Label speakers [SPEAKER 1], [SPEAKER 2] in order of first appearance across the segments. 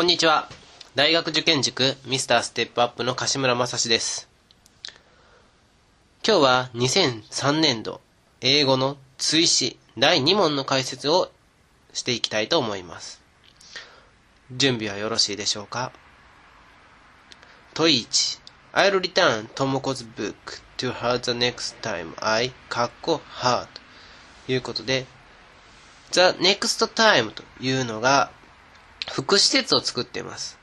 [SPEAKER 1] こんにちは。大学受験塾ミスターステップアップの柏村正史です。今日は2003年度英語の追試第2問の解説をしていきたいと思います。準備はよろしいでしょうか？問1 I'll return Tomoko's book to her the next time I かっこ her ということで the next time というのが副施設を作っています。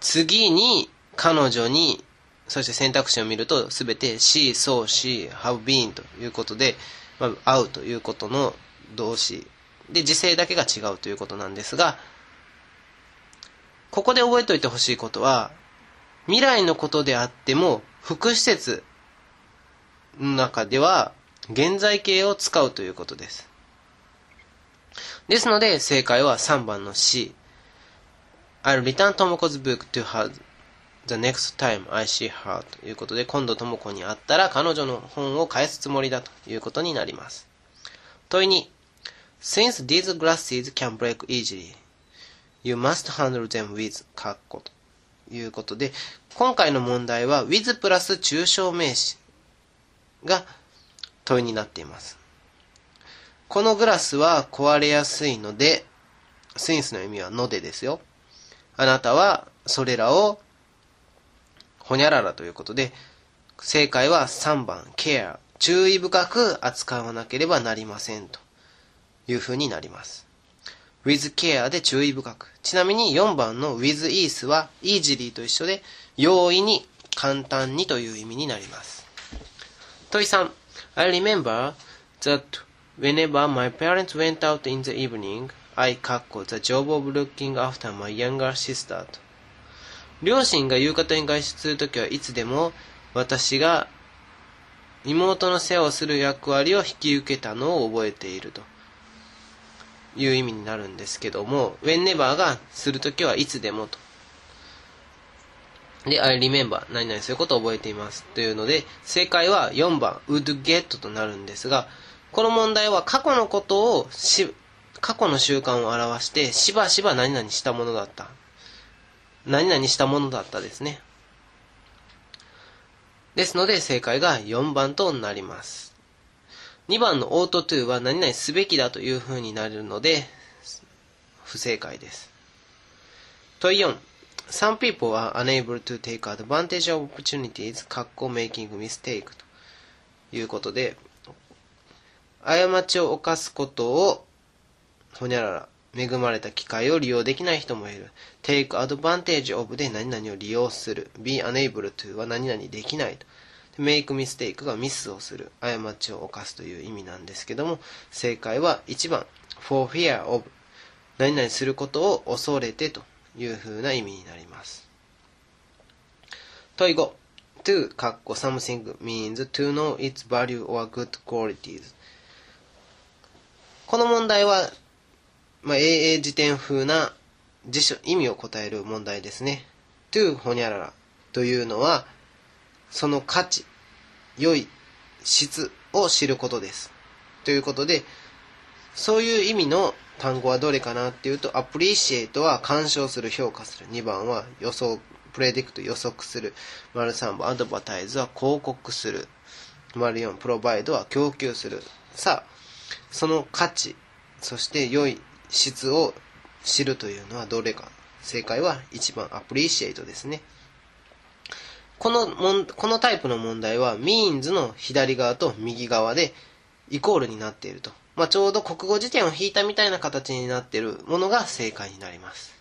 [SPEAKER 1] 次に彼女に、そして選択肢を見るとすべて she, so, she, have been ということで、まあ、会うということの動詞で時制だけが違うということなんですが、ここで覚えておいてほしいことは、未来のことであっても、副施設の中では、現在形を使うということです。ですので、正解は3番の C。I'll return Tomoko's book to her the next time I see her ということで、今度智子に会ったら彼女の本を返すつもりだということになります。問いに、Since these glasses can break easily, you must handle them with カッコということで、今回の問題は with プラス抽象名詞が問いになっています。このグラスは壊れやすいので、since の意味はのでですよ。あなたはそれらをほにゃららということで、正解は3番 care 注意深く扱わなければなりませんというふうになります。with care で注意深く。ちなみに4番の with ease は easily と一緒で容易に簡単にという意味になります。問い3 I remember that whenever my parents went out in the evening I かっこ the job of looking after my younger sister と。両親が夕方に外出するときはいつでも私が妹の世話をする役割を引き受けたのを覚えていると。いう意味になるんですけども whenever がするときはいつでもと。で、I remember 何々そういうことを覚えています。というので正解は4番 would get となるんですがこの問題は過去のことをし過去の習慣を表してしばしば何々したものだった。何々したものだったですね。ですので正解が4番となります。2番の ought to は何々すべきだというふうになるので不正解です。問い4 Some people are unable to take advantage of opportunities かっこ making mistake ということで過ちを犯すことをほにゃらら恵まれた機会を利用できない人もいる。take advantage of で何々を利用する。be unable to は何々できないと。make mistake がミスをする。過ちを犯すという意味なんですけども正解は1番。for fear of 何々することを恐れてというふうな意味になります。問い5 to かっこ something means to know its value or good qualities この問題は、まあ、英英辞典風な辞書、意味を答える問題ですね。to ほにゃららというのは、その価値、良い質を知ることです。ということで、そういう意味の単語はどれかなっていうと、appreciate は干渉する、評価する。2番は予想、プレディクト予測する。丸3番、advertise は広告する。丸4、provide は供給する。さあ、その価値、そして良い質を知るというのはどれか。正解は1番 appreciate ですね。このもん、このタイプの問題は means の左側と右側でイコールになっていると。まあ、ちょうど国語辞典を引いたみたいな形になっているものが正解になります。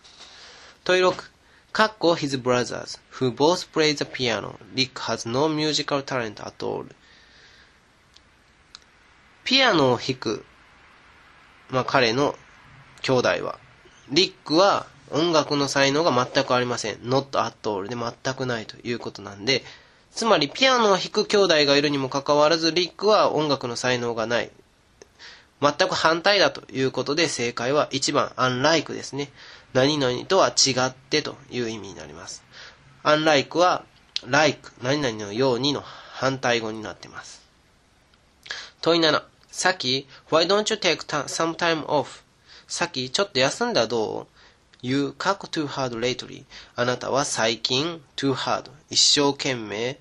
[SPEAKER 1] 問い6。かっこ his brothers, who both play the piano. Rick has no musical talent at all. ピアノを弾く、まあ、彼の兄弟は、リックは音楽の才能が全くありません。not at all で全くないということなんで、つまりピアノを弾く兄弟がいるにもかかわらず、リックは音楽の才能がない。全く反対だということで、正解は1番、unlike ですね。何々とは違ってという意味になります。unlike は、like、何々のようにの反対語になっています。問い7。さっき、why don't you take some time off? さっき、ちょっと休んだどう？You 過去 too hard lately あなたは最近 too hard 一生懸命。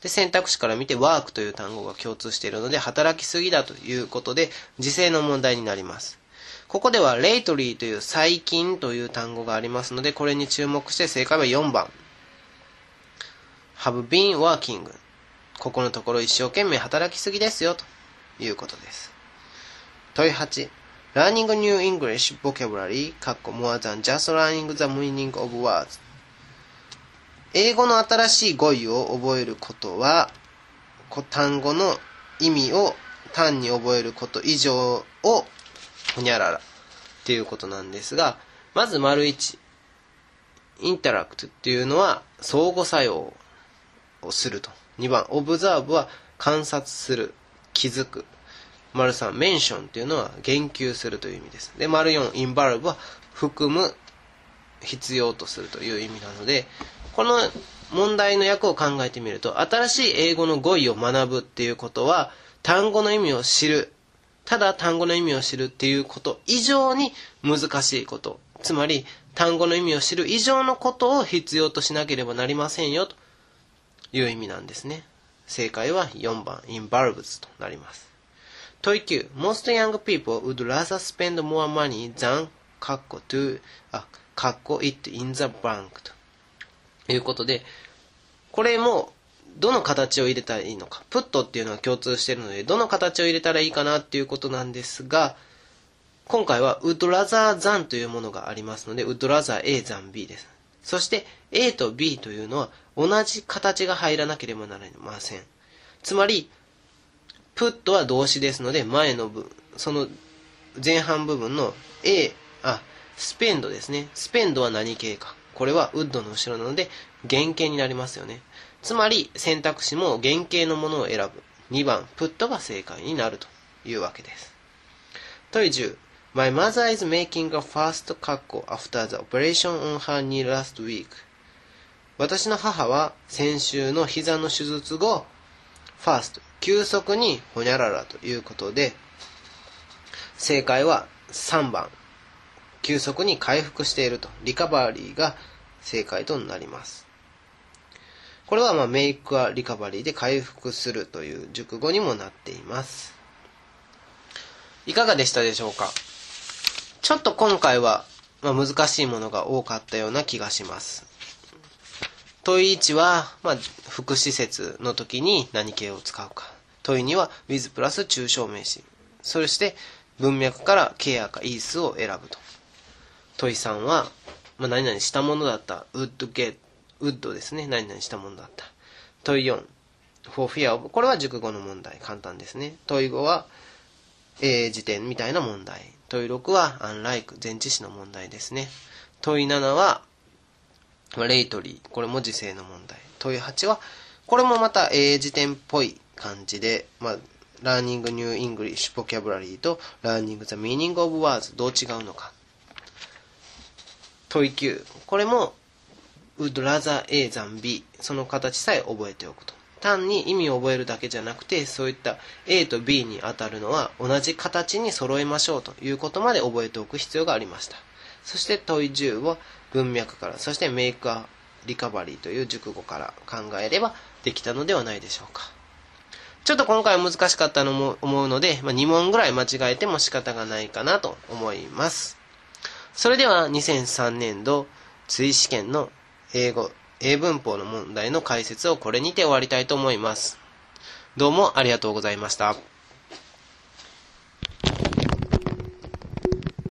[SPEAKER 1] で選択肢から見て work という単語が共通しているので働きすぎだということで時制の問題になります。ここでは lately という最近という単語がありますのでこれに注目して正解は4番。Have been working ここのところ一生懸命働きすぎですよということです。問い8 Learning new English vocabulary, かっこ more than just learning the meaning of words 英語の新しい語彙を覚えることは、単語の意味を単に覚えること以上を、ほにゃららっていうことなんですが、まず丸一、インタラクトっていうのは相互作用をすると。2番、オブザーブは観察する、気づく。丸3、メンションっていうのは言及するという意味です。で、丸4、インバルブは含む、必要とするという意味なので、この問題の訳を考えてみると、新しい英語の語彙を学ぶっていうことは、単語の意味を知る。ただ単語の意味を知るっていうこと以上に難しいこと。つまり、単語の意味を知る以上のことを必要としなければなりませんよという意味なんですね。正解は4番、involves となります。問い9 Most young people would rather spend more money than カッコ to あ、カッコ it in the bank ということで、これもどの形を入れたらいいのか。プットっていうのは共通しているので、どの形を入れたらいいかなっていうことなんですが、今回は would rather than というものがありますので、would rather A than B です。そして A と B というのは同じ形が入らなければなりません。つまり、プットは動詞ですので、前の部、その前半部分の A、あ、スペンドですね。スペンドは何形か。これはウッドの後ろなので原型になりますよね。つまり選択肢も原型のものを選ぶ。2番、プットが正解になるというわけです。問い10。My mother is making a fast カッコ after the operation on her knee last week. 私の母は先週の膝の手術後、ファースト、急速にほにゃららということで、正解は3番、急速に回復していると、リカバリーが正解となります。これはまあメイクはリカバリーで回復するという熟語にもなっています。いかがでしたでしょうか？ちょっと今回は、まあ、難しいものが多かったような気がします。問い1は、まあ、副施設の時に何形を使うか。問い2は with プラス抽象名詞。そして文脈からケアかイースを選ぶと。問い3は、まあ、何々したものだった。would get, would ですね。何々したものだった。問い4、for fear of これは熟語の問題。簡単ですね。問い5は、えー、辞典みたいな問題。問い6は unlike 前置詞の問題ですね。問い7は、レイトリー。これも時制の問題。問い8は、これもまた、えー、辞典っぽい感じで、まあ、Learning New English Vocabulary と Learning the Meaning of Words どう違うのか問い9。これも would rather A than B。その形さえ覚えておくと。単に意味を覚えるだけじゃなくて、そういった A と B に当たるのは同じ形に揃えましょうということまで覚えておく必要がありました。そして問い10を文脈から、そしてメイクアリカバリーという熟語から考えればできたのではないでしょうか。ちょっと今回は難しかったのも思うので、まあ、2問ぐらい間違えても仕方がないかなと思います。それでは2003年度追試験の英語、英文法の問題の解説をこれにて終わりたいと思います。どうもありがとうございました。